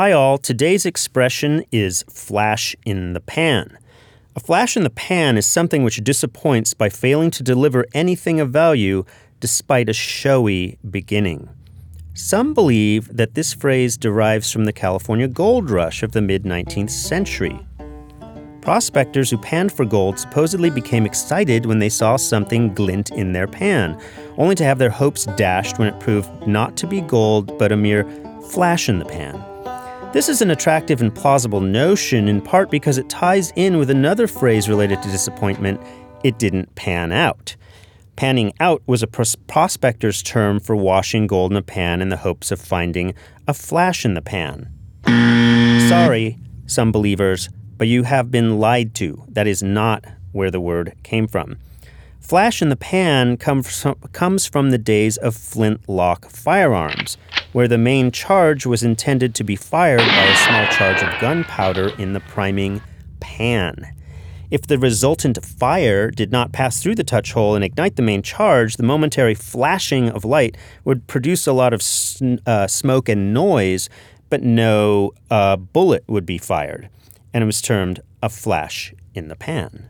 Hi, all. Today's expression is flash in the pan. A flash in the pan is something which disappoints by failing to deliver anything of value despite a showy beginning. Some believe that this phrase derives from the California gold rush of the mid 19th century. Prospectors who panned for gold supposedly became excited when they saw something glint in their pan, only to have their hopes dashed when it proved not to be gold but a mere flash in the pan. This is an attractive and plausible notion in part because it ties in with another phrase related to disappointment it didn't pan out. Panning out was a pros- prospector's term for washing gold in a pan in the hopes of finding a flash in the pan. Sorry, some believers, but you have been lied to. That is not where the word came from. Flash in the pan comes from, comes from the days of flintlock firearms, where the main charge was intended to be fired by a small charge of gunpowder in the priming pan. If the resultant fire did not pass through the touch hole and ignite the main charge, the momentary flashing of light would produce a lot of uh, smoke and noise, but no uh, bullet would be fired. And it was termed a flash in the pan.